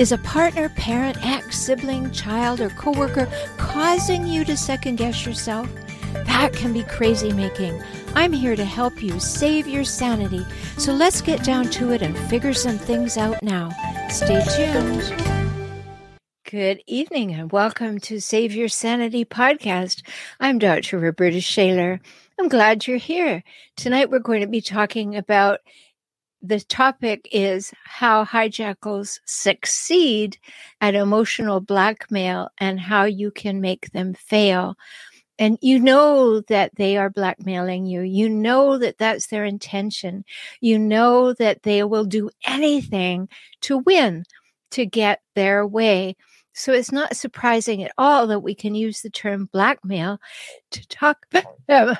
Is a partner, parent, ex, sibling, child, or coworker causing you to second guess yourself? That can be crazy making. I'm here to help you save your sanity. So let's get down to it and figure some things out now. Stay tuned. Good evening and welcome to Save Your Sanity podcast. I'm Dr. Roberta Shaler. I'm glad you're here. Tonight we're going to be talking about the topic is how hijackals succeed at emotional blackmail and how you can make them fail. And you know that they are blackmailing you. You know that that's their intention. You know that they will do anything to win, to get their way. So it's not surprising at all that we can use the term blackmail to talk about.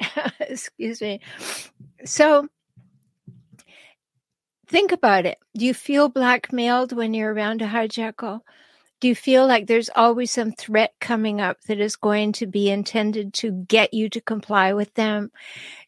Excuse me. So think about it. Do you feel blackmailed when you're around a hijackal? Do you feel like there's always some threat coming up that is going to be intended to get you to comply with them?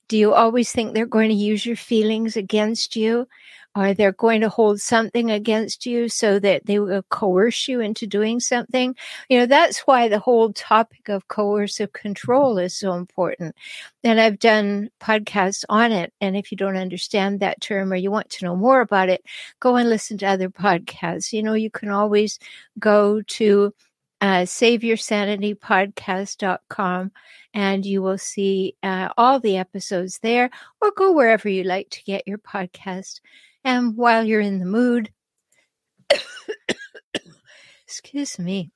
Do you always think they're going to use your feelings against you? Or they're going to hold something against you so that they will coerce you into doing something? You know, that's why the whole topic of coercive control is so important. And I've done podcasts on it. And if you don't understand that term or you want to know more about it, go and listen to other podcasts. You know, you can always go to uh, saveyoursanitypodcast.com and you will see uh, all the episodes there or go wherever you like to get your podcast. And while you're in the mood, excuse me,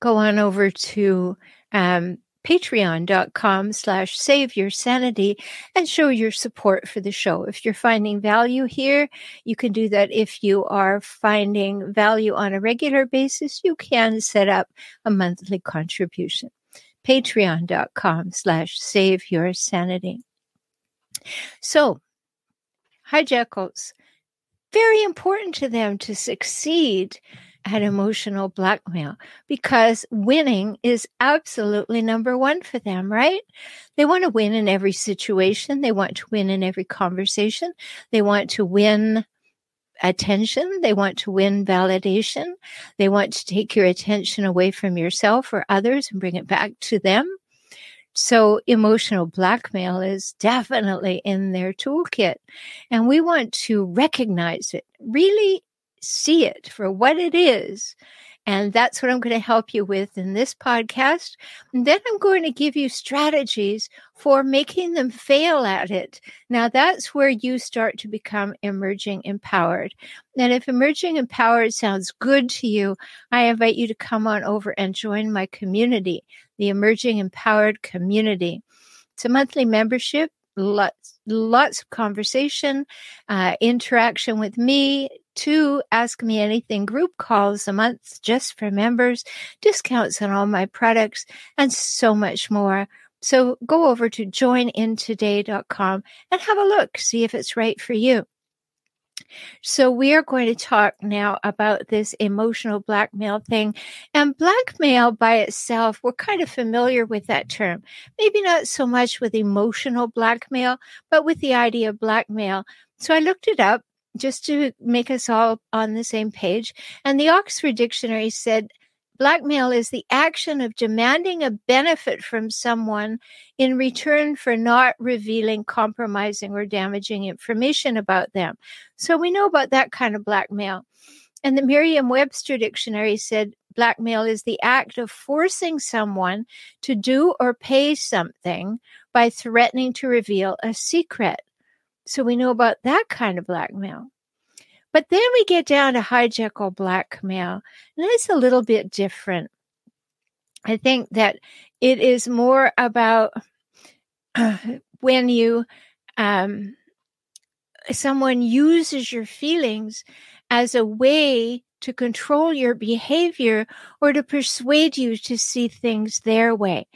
go on over to um, patreon.com slash save your sanity and show your support for the show. If you're finding value here, you can do that. If you are finding value on a regular basis, you can set up a monthly contribution. Patreon.com slash save your sanity. So, hijackals, very important to them to succeed at emotional blackmail because winning is absolutely number one for them, right? They want to win in every situation. They want to win in every conversation. They want to win attention. They want to win validation. They want to take your attention away from yourself or others and bring it back to them. So emotional blackmail is definitely in their toolkit. And we want to recognize it, really see it for what it is. And that's what I'm going to help you with in this podcast. And then I'm going to give you strategies for making them fail at it. Now, that's where you start to become emerging empowered. And if emerging empowered sounds good to you, I invite you to come on over and join my community, the Emerging Empowered Community. It's a monthly membership lots lots of conversation uh, interaction with me two ask me anything group calls a month just for members discounts on all my products and so much more so go over to joinintoday.com and have a look see if it's right for you so, we are going to talk now about this emotional blackmail thing. And blackmail by itself, we're kind of familiar with that term. Maybe not so much with emotional blackmail, but with the idea of blackmail. So, I looked it up just to make us all on the same page. And the Oxford Dictionary said Blackmail is the action of demanding a benefit from someone in return for not revealing compromising or damaging information about them. So we know about that kind of blackmail. And the Merriam Webster dictionary said blackmail is the act of forcing someone to do or pay something by threatening to reveal a secret. So we know about that kind of blackmail. But then we get down to hijackal blackmail, and it's a little bit different. I think that it is more about uh, when you um, someone uses your feelings as a way to control your behavior or to persuade you to see things their way.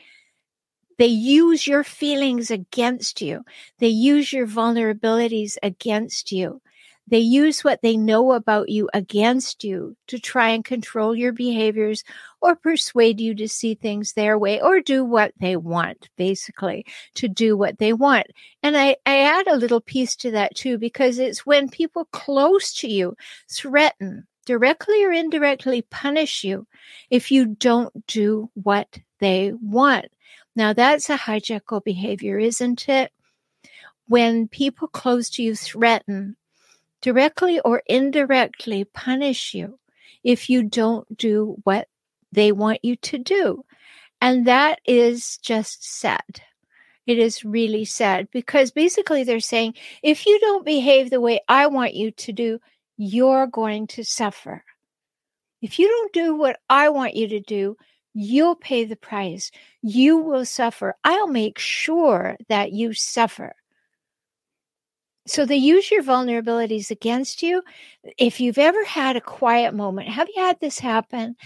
They use your feelings against you. They use your vulnerabilities against you. They use what they know about you against you to try and control your behaviors or persuade you to see things their way or do what they want, basically, to do what they want. And I, I add a little piece to that too, because it's when people close to you threaten, directly or indirectly punish you if you don't do what they want. Now, that's a hijackal behavior, isn't it? When people close to you threaten directly or indirectly punish you if you don't do what they want you to do. And that is just sad. It is really sad because basically they're saying, if you don't behave the way I want you to do, you're going to suffer. If you don't do what I want you to do, you'll pay the price. You will suffer. I'll make sure that you suffer. So they use your vulnerabilities against you. If you've ever had a quiet moment, have you had this happen?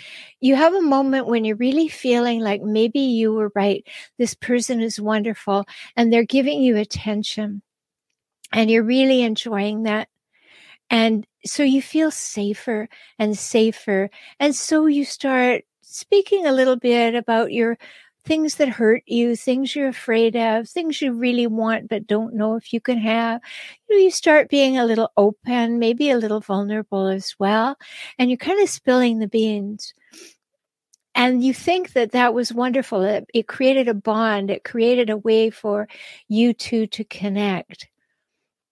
You have a moment when you're really feeling like maybe you were right. This person is wonderful and they're giving you attention and you're really enjoying that. And so you feel safer and safer. And so you start speaking a little bit about your things that hurt you, things you're afraid of, things you really want but don't know if you can have. You know, you start being a little open, maybe a little vulnerable as well, and you're kind of spilling the beans. And you think that that was wonderful. It, it created a bond. It created a way for you two to connect.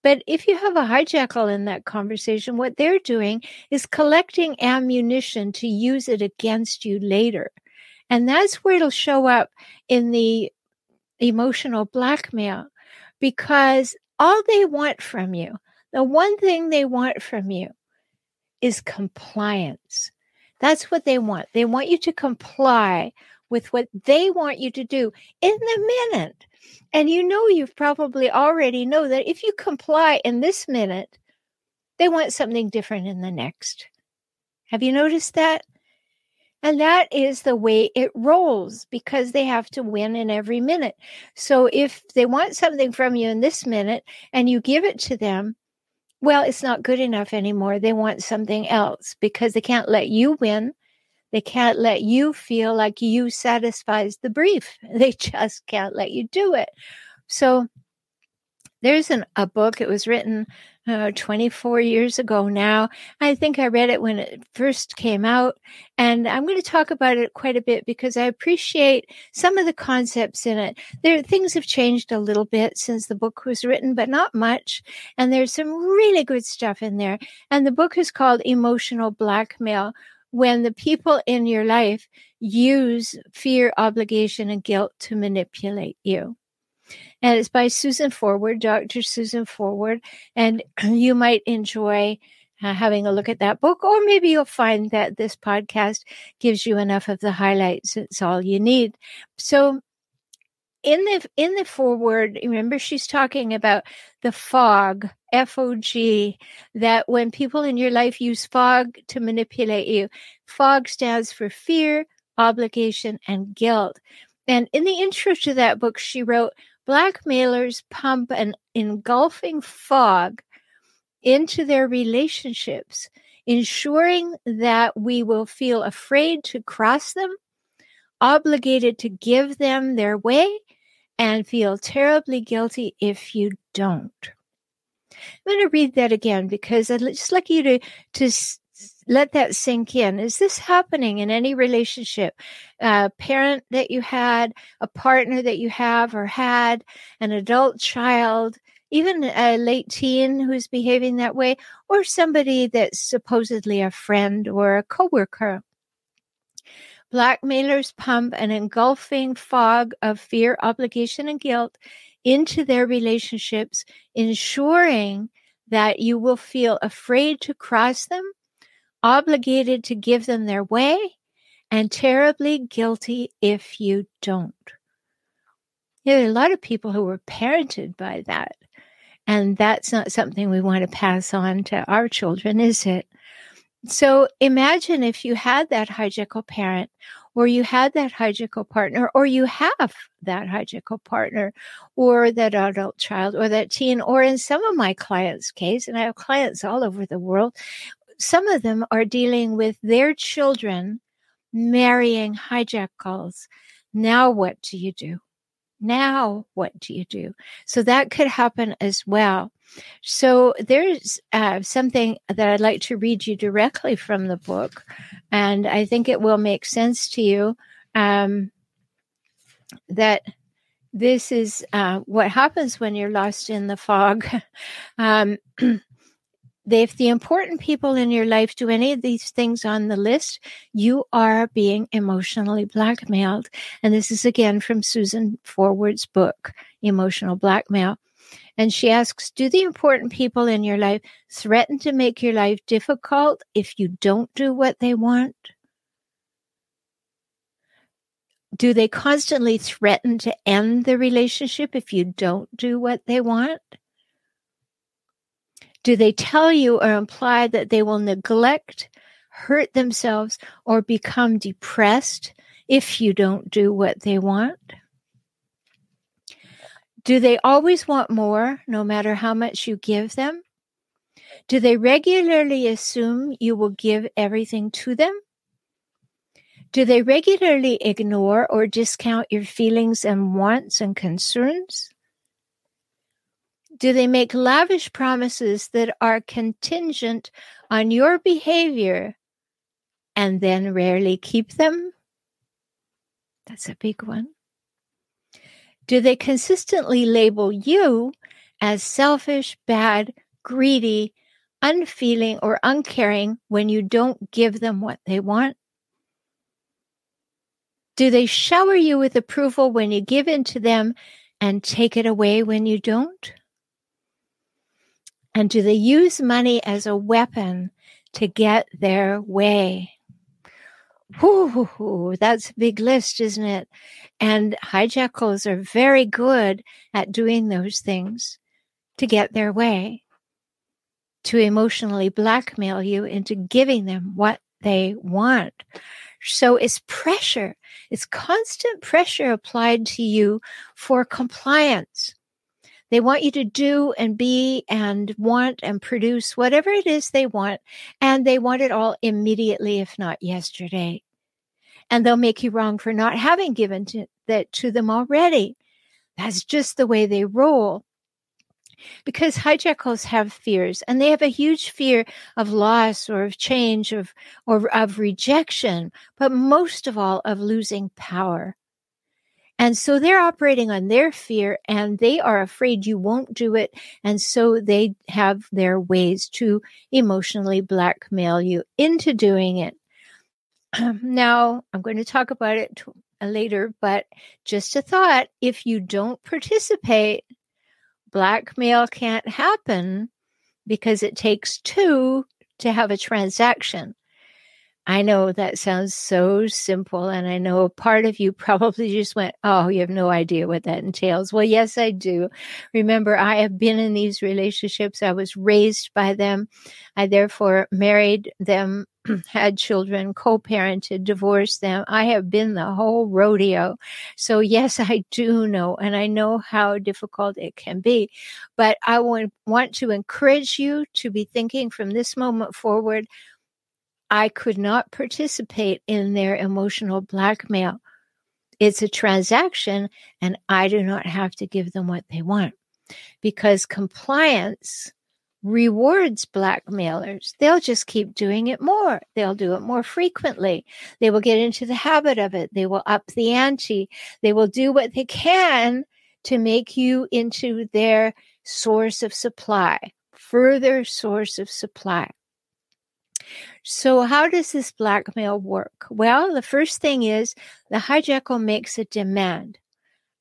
But if you have a hijackal in that conversation, what they're doing is collecting ammunition to use it against you later. And that's where it'll show up in the emotional blackmail because all they want from you, the one thing they want from you is compliance. That's what they want. They want you to comply with what they want you to do in the minute. And you know, you've probably already know that if you comply in this minute, they want something different in the next. Have you noticed that? And that is the way it rolls because they have to win in every minute. So if they want something from you in this minute and you give it to them, well, it's not good enough anymore. They want something else because they can't let you win. They can't let you feel like you satisfies the brief. They just can't let you do it. So there's an, a book. It was written uh, 24 years ago now. I think I read it when it first came out. And I'm going to talk about it quite a bit because I appreciate some of the concepts in it. There, things have changed a little bit since the book was written, but not much. And there's some really good stuff in there. And the book is called Emotional Blackmail when the people in your life use fear, obligation, and guilt to manipulate you and it's by Susan Forward, Dr. Susan Forward. And you might enjoy uh, having a look at that book, or maybe you'll find that this podcast gives you enough of the highlights. It's all you need. So, in the in the foreword, remember she's talking about the fog, F O G, that when people in your life use fog to manipulate you, fog stands for fear, obligation, and guilt. And in the intro to that book, she wrote, Blackmailers pump an engulfing fog into their relationships, ensuring that we will feel afraid to cross them, obligated to give them their way, and feel terribly guilty if you don't. I'm going to read that again because I'd just like you to, to let that sink in. Is this happening in any relationship? A parent that you had, a partner that you have or had, an adult child, even a late teen who's behaving that way, or somebody that's supposedly a friend or a coworker. Blackmailers pump an engulfing fog of fear, obligation, and guilt into their relationships, ensuring that you will feel afraid to cross them obligated to give them their way, and terribly guilty if you don't. There are a lot of people who were parented by that. And that's not something we want to pass on to our children, is it? So imagine if you had that hijackal parent or you had that hijackal partner or you have that hijackal partner or that adult child or that teen or in some of my clients case and I have clients all over the world some of them are dealing with their children marrying hijack calls. now what do you do now what do you do so that could happen as well so there's uh, something that I'd like to read you directly from the book, and I think it will make sense to you um, that this is uh, what happens when you're lost in the fog. um, if the important people in your life do any of these things on the list, you are being emotionally blackmailed. And this is again from Susan Forward's book, Emotional Blackmail. And she asks Do the important people in your life threaten to make your life difficult if you don't do what they want? Do they constantly threaten to end the relationship if you don't do what they want? Do they tell you or imply that they will neglect, hurt themselves, or become depressed if you don't do what they want? Do they always want more, no matter how much you give them? Do they regularly assume you will give everything to them? Do they regularly ignore or discount your feelings and wants and concerns? Do they make lavish promises that are contingent on your behavior and then rarely keep them? That's a big one. Do they consistently label you as selfish, bad, greedy, unfeeling, or uncaring when you don't give them what they want? Do they shower you with approval when you give in to them and take it away when you don't? And do they use money as a weapon to get their way? Whoo, that's a big list, isn't it? And hijackals are very good at doing those things to get their way, to emotionally blackmail you into giving them what they want. So it's pressure. It's constant pressure applied to you for compliance. They want you to do and be and want and produce whatever it is they want. And they want it all immediately, if not yesterday. And they'll make you wrong for not having given to, that to them already. That's just the way they roll. Because hijackals have fears and they have a huge fear of loss or of change of, or of rejection, but most of all of losing power. And so they're operating on their fear and they are afraid you won't do it. And so they have their ways to emotionally blackmail you into doing it. now, I'm going to talk about it uh, later, but just a thought if you don't participate, blackmail can't happen because it takes two to have a transaction. I know that sounds so simple. And I know a part of you probably just went, Oh, you have no idea what that entails. Well, yes, I do. Remember, I have been in these relationships. I was raised by them. I therefore married them, had children, co parented, divorced them. I have been the whole rodeo. So, yes, I do know. And I know how difficult it can be. But I would want to encourage you to be thinking from this moment forward I could not participate in their emotional blackmail. It's a transaction, and I do not have to give them what they want because compliance rewards blackmailers. They'll just keep doing it more. They'll do it more frequently. They will get into the habit of it. They will up the ante. They will do what they can to make you into their source of supply, further source of supply. So, how does this blackmail work? Well, the first thing is the hijackal makes a demand.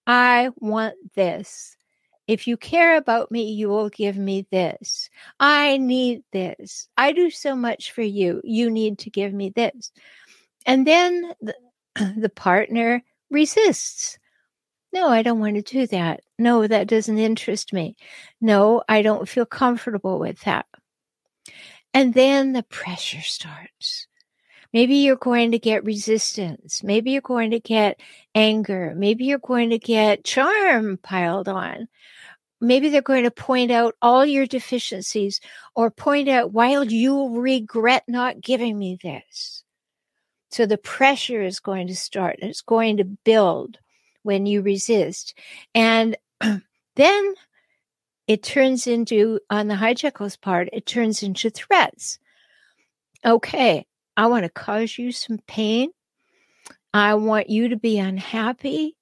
I want this. If you care about me, you will give me this. I need this. I do so much for you. You need to give me this. And then the, the partner resists. No, I don't want to do that. No, that doesn't interest me. No, I don't feel comfortable with that. And then the pressure starts. Maybe you're going to get resistance. Maybe you're going to get anger. Maybe you're going to get charm piled on. Maybe they're going to point out all your deficiencies or point out why you'll regret not giving me this. So the pressure is going to start. It's going to build when you resist. And then it turns into, on the hijackal's part, it turns into threats. Okay, I want to cause you some pain. I want you to be unhappy.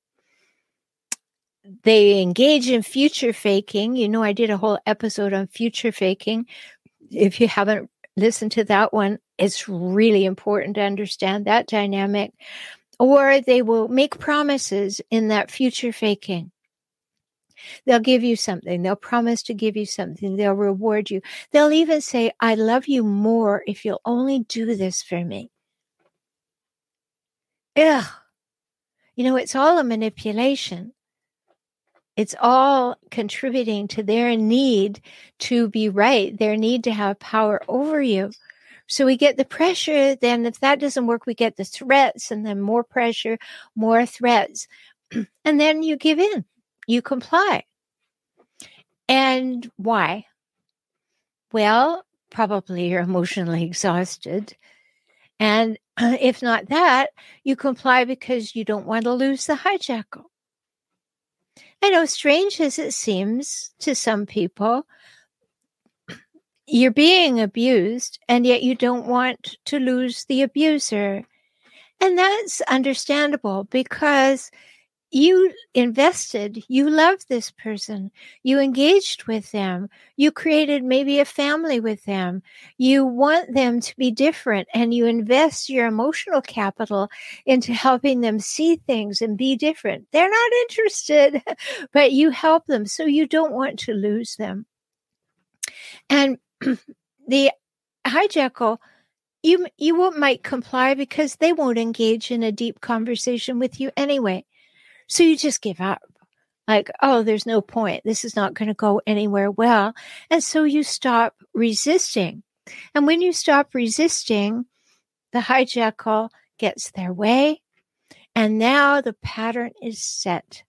They engage in future faking. You know, I did a whole episode on future faking. If you haven't listened to that one, it's really important to understand that dynamic. Or they will make promises in that future faking. They'll give you something. They'll promise to give you something. They'll reward you. They'll even say, I love you more if you'll only do this for me. Ugh. You know, it's all a manipulation. It's all contributing to their need to be right, their need to have power over you. So we get the pressure. Then, if that doesn't work, we get the threats, and then more pressure, more threats. and then you give in you comply. And why? Well, probably you're emotionally exhausted. And if not that, you comply because you don't want to lose the hijackal. I know, strange as it seems to some people, you're being abused and yet you don't want to lose the abuser. And that's understandable because you invested, you loved this person, you engaged with them, you created maybe a family with them, you want them to be different, and you invest your emotional capital into helping them see things and be different. They're not interested, but you help them, so you don't want to lose them. And the hijackal you you might comply because they won't engage in a deep conversation with you anyway so you just give up. Like, oh, there's no point. This is not going to go anywhere well. And so you stop resisting. And when you stop resisting, the hijackal gets their way. And now the pattern is set.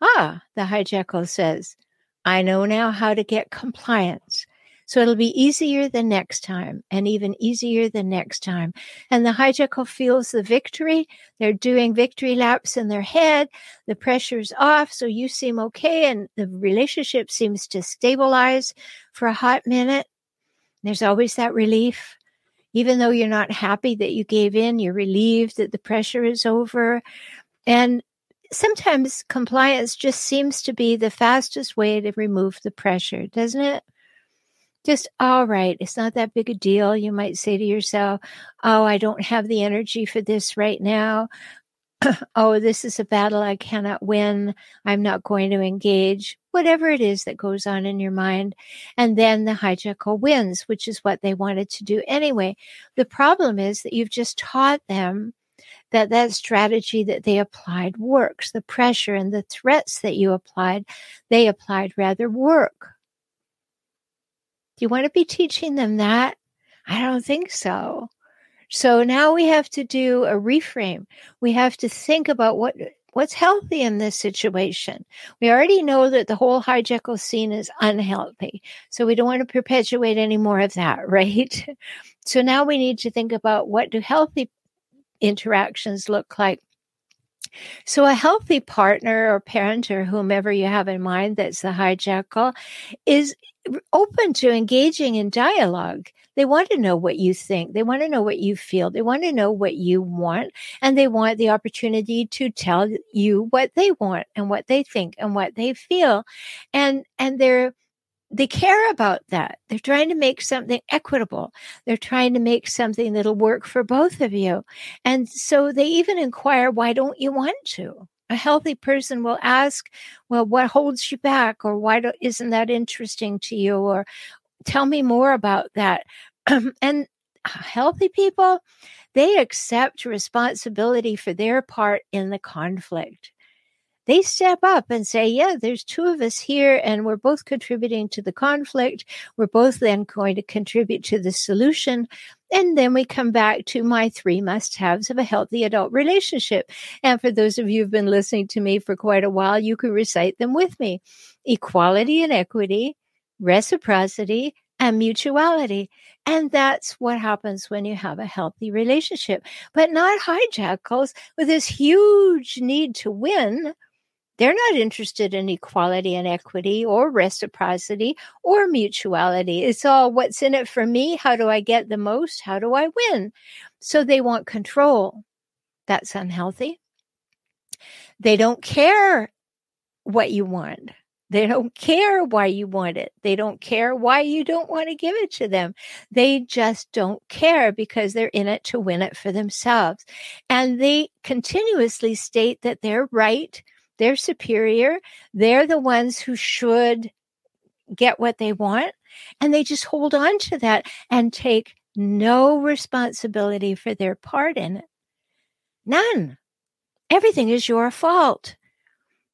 Ah, the hijackal says, I know now how to get compliance. So it'll be easier the next time and even easier the next time. And the hijackal feels the victory. They're doing victory laps in their head. The pressure's off. So you seem okay. And the relationship seems to stabilize for a hot minute. There's always that relief. Even though you're not happy that you gave in, you're relieved that the pressure is over. And sometimes compliance just seems to be the fastest way to remove the pressure, doesn't it? Just all right it's not that big a deal you might say to yourself oh i don't have the energy for this right now. Oh this is a battle i cannot win. I'm not going to engage. Whatever it is that goes on in your mind and then the hijackal wins which is what they wanted to do anyway. The problem is that you've just taught them that that strategy that they applied works. The pressure and the threats that you applied they applied rather work do you want to be teaching them that? I don't think so. So now we have to do a reframe. We have to think about what what's healthy in this situation. We already know that the whole hijackal scene is unhealthy. So we don't want to perpetuate any more of that, right? So now we need to think about what do healthy interactions look like so, a healthy partner or parent or whomever you have in mind that's the hijackal is open to engaging in dialogue. They want to know what you think. They want to know what you feel. They want to know what you want. And they want the opportunity to tell you what they want and what they think and what they feel. And, and they're, they care about that. They're trying to make something equitable. They're trying to make something that'll work for both of you. And so they even inquire, why don't you want to? A healthy person will ask, well, what holds you back? Or why do, isn't that interesting to you? Or tell me more about that. and uh, healthy people, they accept responsibility for their part in the conflict they step up and say, yeah, there's two of us here and we're both contributing to the conflict. We're both then going to contribute to the solution. And then we come back to my three must haves of a healthy adult relationship. And for those of you who've been listening to me for quite a while, you can recite them with me equality and equity, reciprocity, and mutuality. And that's what happens when you have a healthy relationship, but not hijackals with this huge need to win. They're not interested in equality and equity or reciprocity or mutuality. It's all what's in it for me? How do I get the most? How do I win? So they want control. That's unhealthy. They don't care what you want. They don't care why you want it. They don't care why you don't want to give it to them. They just don't care because they're in it to win it for themselves. And they continuously state that they're right, they're superior, they're the ones who should get what they want. And they just hold on to that and take no responsibility for their part in it. None. Everything is your fault.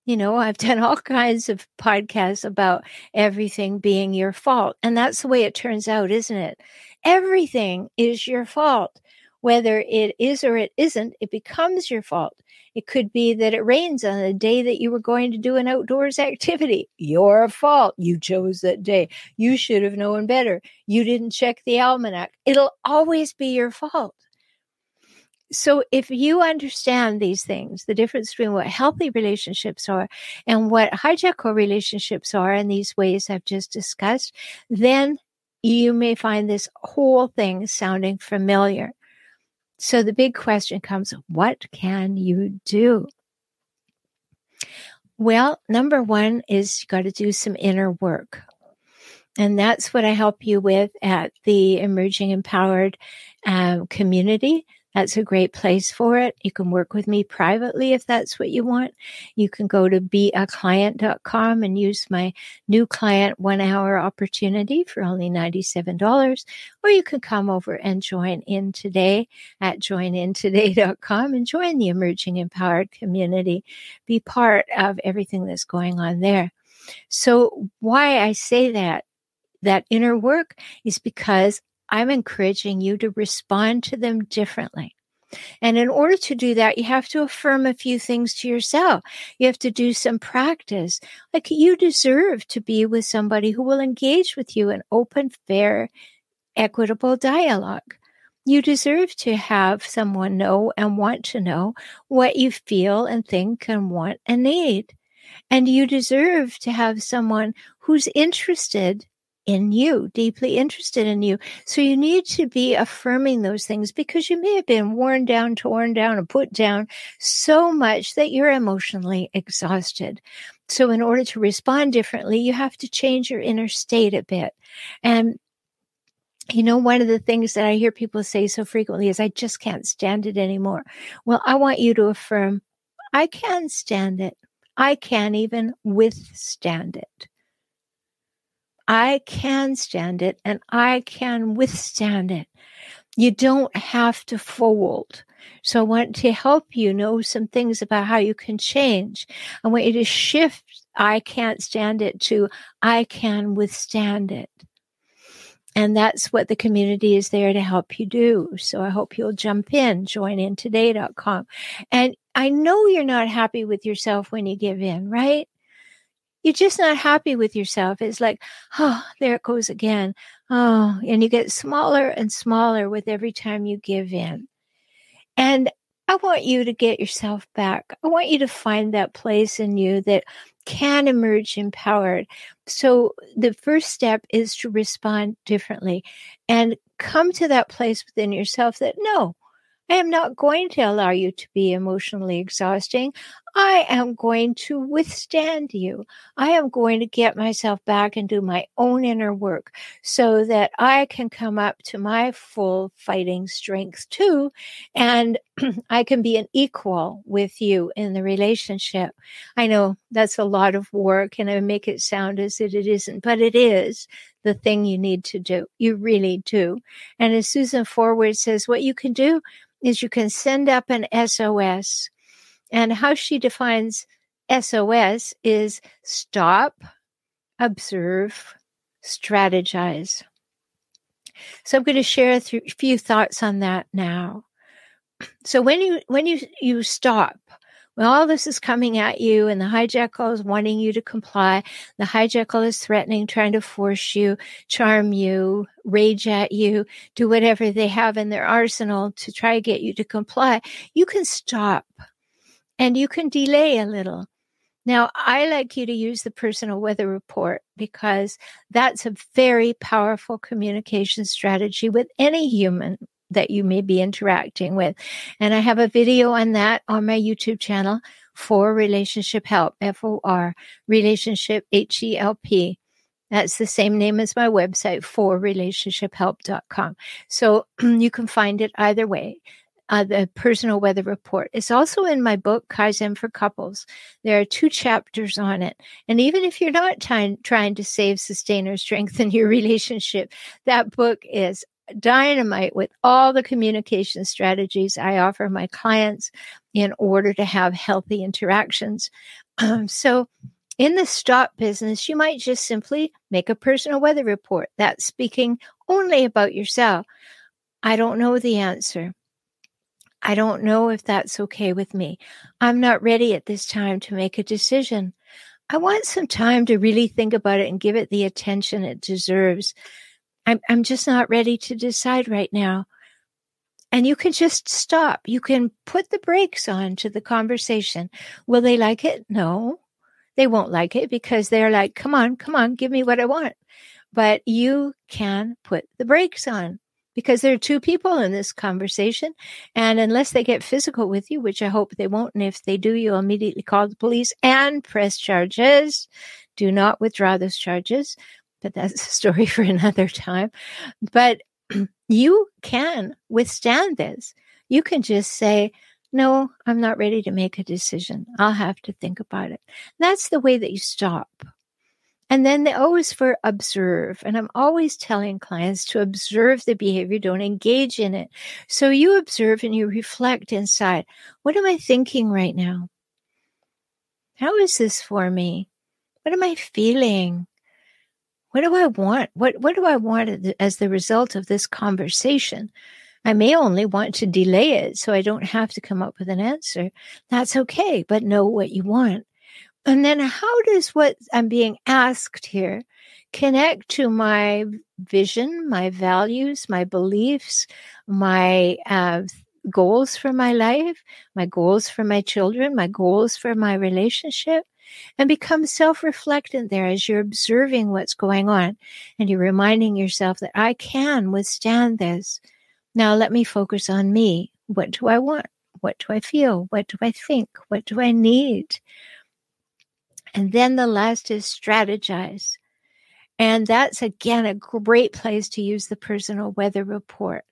You know, I've done all kinds of podcasts about everything being your fault. And that's the way it turns out, isn't it? Everything is your fault. Whether it is or it isn't, it becomes your fault. It could be that it rains on the day that you were going to do an outdoors activity. Your fault. You chose that day. You should have known better. You didn't check the almanac. It'll always be your fault so if you understand these things, the difference between what healthy relationships are and what hijackal relationships are in these ways I've just discussed, then you may find this whole thing sounding familiar. So the big question comes, what can you do? Well, number one is you got to do some inner work. And that's what I help you with at the Emerging Empowered um, community. That's a great place for it. You can work with me privately if that's what you want. You can go to beaclient.com and use my new client one hour opportunity for only $97. Or you can come over and join in today at joinintoday.com and join the emerging empowered community. Be part of everything that's going on there. So why I say that, that inner work is because I'm encouraging you to respond to them differently. And in order to do that, you have to affirm a few things to yourself. You have to do some practice. Like you deserve to be with somebody who will engage with you in open, fair, equitable dialogue. You deserve to have someone know and want to know what you feel and think and want and need. And you deserve to have someone who's interested in you, deeply interested in you. So you need to be affirming those things because you may have been worn down, torn down, and put down so much that you're emotionally exhausted. So in order to respond differently, you have to change your inner state a bit. And you know, one of the things that I hear people say so frequently is, I just can't stand it anymore. Well, I want you to affirm, I can stand it. I can even withstand it. I can stand it and I can withstand it. You don't have to fold. So I want to help you know some things about how you can change. I want you to shift I can't stand it to I can withstand it. And that's what the community is there to help you do. So I hope you'll jump in, join in joinintoday.com. And I know you're not happy with yourself when you give in, right? You're just not happy with yourself. It's like, oh, there it goes again. Oh, and you get smaller and smaller with every time you give in. And I want you to get yourself back. I want you to find that place in you that can emerge empowered. So the first step is to respond differently and come to that place within yourself that no, I am not going to allow you to be emotionally exhausting. I am going to withstand you. I am going to get myself back and do my own inner work so that I can come up to my full fighting strength too. And I can be an equal with you in the relationship. I know that's a lot of work and I make it sound as if it isn't, but it is the thing you need to do. You really do. And as Susan Forward says, what you can do is you can send up an SOS. And how she defines SOS is stop, observe, strategize. So I'm going to share a few thoughts on that now. So when you when you you stop, when all this is coming at you and the hijackal is wanting you to comply, the hijackal is threatening, trying to force you, charm you, rage at you, do whatever they have in their arsenal to try to get you to comply, you can stop and you can delay a little. Now, I like you to use the personal weather report because that's a very powerful communication strategy with any human that you may be interacting with. And I have a video on that on my YouTube channel for relationship help, F O R, relationship H E L P. That's the same name as my website for relationshiphelp.com. So you can find it either way uh, the personal weather report. It's also in my book, Kaizen for Couples. There are two chapters on it. And even if you're not trying, trying to save, sustain, or strengthen your relationship, that book is dynamite with all the communication strategies I offer my clients in order to have healthy interactions. Um, so, in the stop business, you might just simply make a personal weather report that's speaking only about yourself. I don't know the answer. I don't know if that's okay with me. I'm not ready at this time to make a decision. I want some time to really think about it and give it the attention it deserves. I'm, I'm just not ready to decide right now. And you can just stop. You can put the brakes on to the conversation. Will they like it? No, they won't like it because they're like, come on, come on, give me what I want. But you can put the brakes on because there are two people in this conversation. And unless they get physical with you, which I hope they won't, and if they do, you'll immediately call the police and press charges. Do not withdraw those charges, but that's a story for another time. But you can withstand this. You can just say, no, I'm not ready to make a decision. I'll have to think about it. That's the way that you stop. And then the O is for observe. And I'm always telling clients to observe the behavior, don't engage in it. So you observe and you reflect inside. What am I thinking right now? How is this for me? What am I feeling? What do I want? What, what do I want as the result of this conversation? I may only want to delay it so I don't have to come up with an answer. That's okay, but know what you want. And then how does what I'm being asked here connect to my vision, my values, my beliefs, my uh, goals for my life, my goals for my children, my goals for my relationship? And become self reflectant there as you're observing what's going on and you're reminding yourself that I can withstand this. Now let me focus on me. What do I want? What do I feel? What do I think? What do I need? And then the last is strategize. And that's again a great place to use the personal weather report.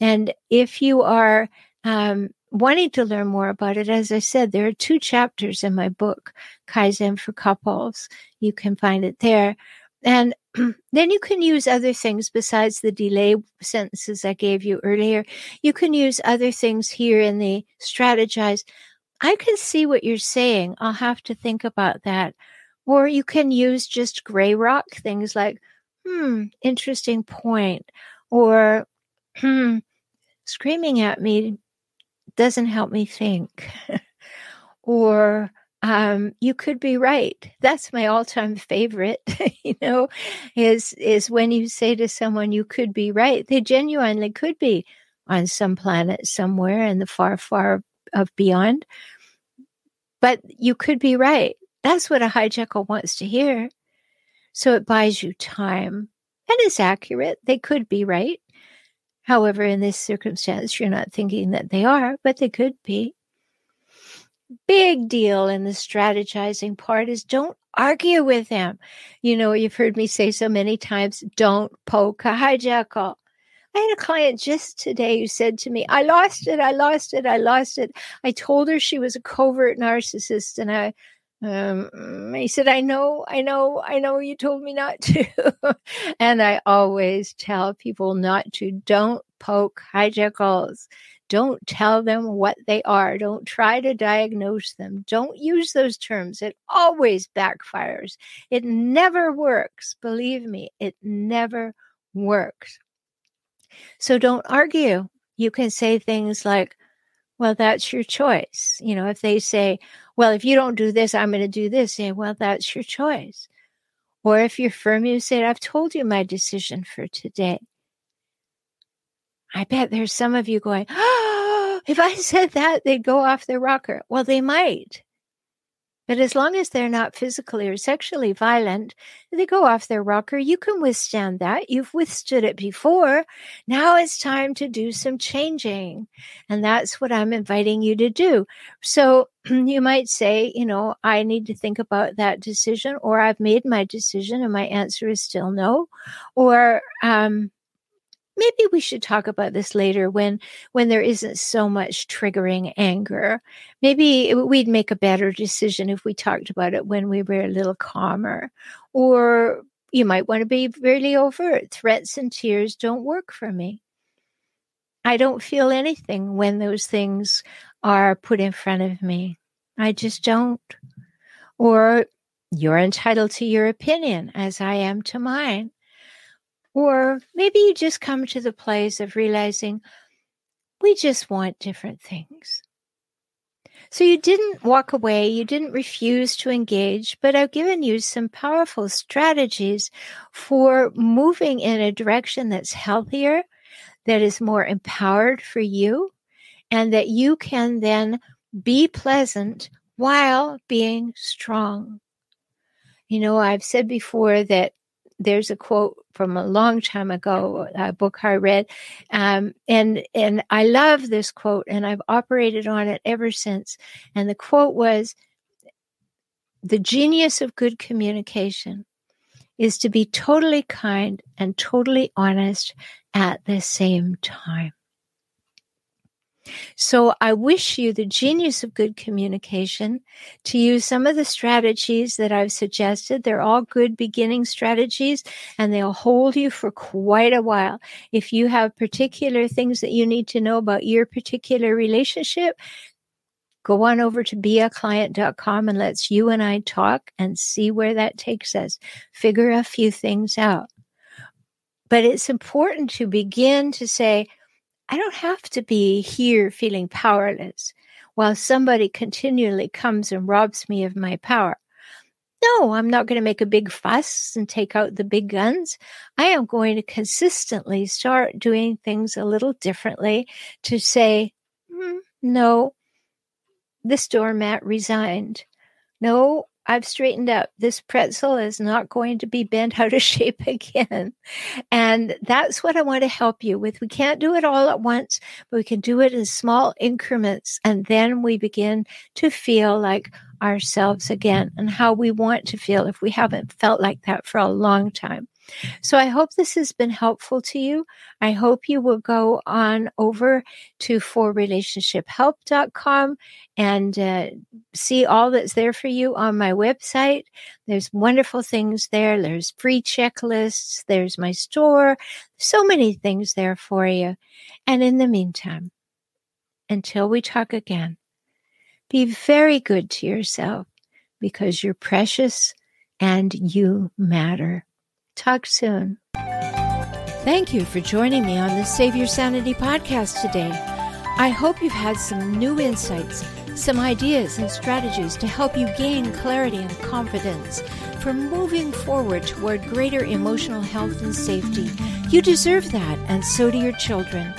And if you are um, wanting to learn more about it, as I said, there are two chapters in my book, Kaizen for Couples. You can find it there. And then you can use other things besides the delay sentences I gave you earlier. You can use other things here in the strategize I can see what you're saying. I'll have to think about that. Or you can use just gray rock things like, hmm, interesting point. Or, hmm, screaming at me doesn't help me think. or, um, you could be right. That's my all-time favorite. you know, is is when you say to someone, "You could be right." They genuinely could be on some planet somewhere in the far, far of beyond. But you could be right. That's what a hijackal wants to hear. So it buys you time and is accurate. They could be right. However, in this circumstance, you're not thinking that they are, but they could be. Big deal in the strategizing part is don't argue with them. You know, you've heard me say so many times don't poke a hijackal. I had a client just today who said to me, I lost it, I lost it, I lost it. I told her she was a covert narcissist and I um, he said, I know, I know, I know you told me not to. and I always tell people not to. Don't poke hijackals. Don't tell them what they are. Don't try to diagnose them. Don't use those terms. It always backfires. It never works. Believe me, it never works. So don't argue. You can say things like, well, that's your choice. You know, if they say, well, if you don't do this, I'm going to do this, say, well, that's your choice. Or if you're firm, you say, I've told you my decision for today. I bet there's some of you going, oh, if I said that, they'd go off their rocker. Well, they might. But as long as they're not physically or sexually violent, they go off their rocker. You can withstand that. You've withstood it before. Now it's time to do some changing. And that's what I'm inviting you to do. So you might say, you know, I need to think about that decision, or I've made my decision and my answer is still no. Or, um, maybe we should talk about this later when when there isn't so much triggering anger. Maybe we'd make a better decision if we talked about it when we were a little calmer. Or you might want to be really overt threats and tears don't work for me. I don't feel anything when those things are put in front of me. I just don't. Or you're entitled to your opinion as i am to mine or maybe you just come to the place of realizing we just want different things. So you didn't walk away, you didn't refuse to engage, but I've given you some powerful strategies for moving in a direction that's healthier, that is more empowered for you, and that you can then be pleasant while being strong. You know, I've said before that there's a quote from a long time ago, a book I read, um, and and I love this quote, and I've operated on it ever since. And the quote was, "The genius of good communication is to be totally kind and totally honest at the same time." So I wish you the genius of good communication to use some of the strategies that I've suggested. They're all good beginning strategies and they'll hold you for quite a while. If you have particular things that you need to know about your particular relationship, go on over to beaclient.com and let's you and I talk and see where that takes us. Figure a few things out. But it's important to begin to say, I don't have to be here feeling powerless while somebody continually comes and robs me of my power. No, I'm not going to make a big fuss and take out the big guns. I am going to consistently start doing things a little differently to say, mm, no, this doormat resigned. No, I've straightened up. This pretzel is not going to be bent out of shape again. And that's what I want to help you with. We can't do it all at once, but we can do it in small increments. And then we begin to feel like ourselves again and how we want to feel if we haven't felt like that for a long time. So I hope this has been helpful to you. I hope you will go on over to forrelationshiphelp.com and uh, see all that's there for you on my website. There's wonderful things there. There's free checklists. There's my store. So many things there for you. And in the meantime, until we talk again, be very good to yourself because you're precious and you matter. Talk soon. Thank you for joining me on the Save Your Sanity podcast today. I hope you've had some new insights, some ideas and strategies to help you gain clarity and confidence for moving forward toward greater emotional health and safety. You deserve that, and so do your children.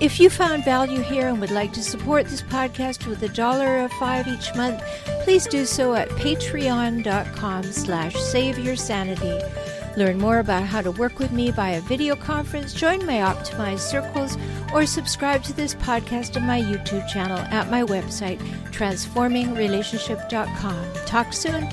If you found value here and would like to support this podcast with a dollar or five each month, please do so at patreon.com slash save your sanity. Learn more about how to work with me via video conference, join my optimized circles, or subscribe to this podcast on my YouTube channel at my website, transformingrelationship.com. Talk soon.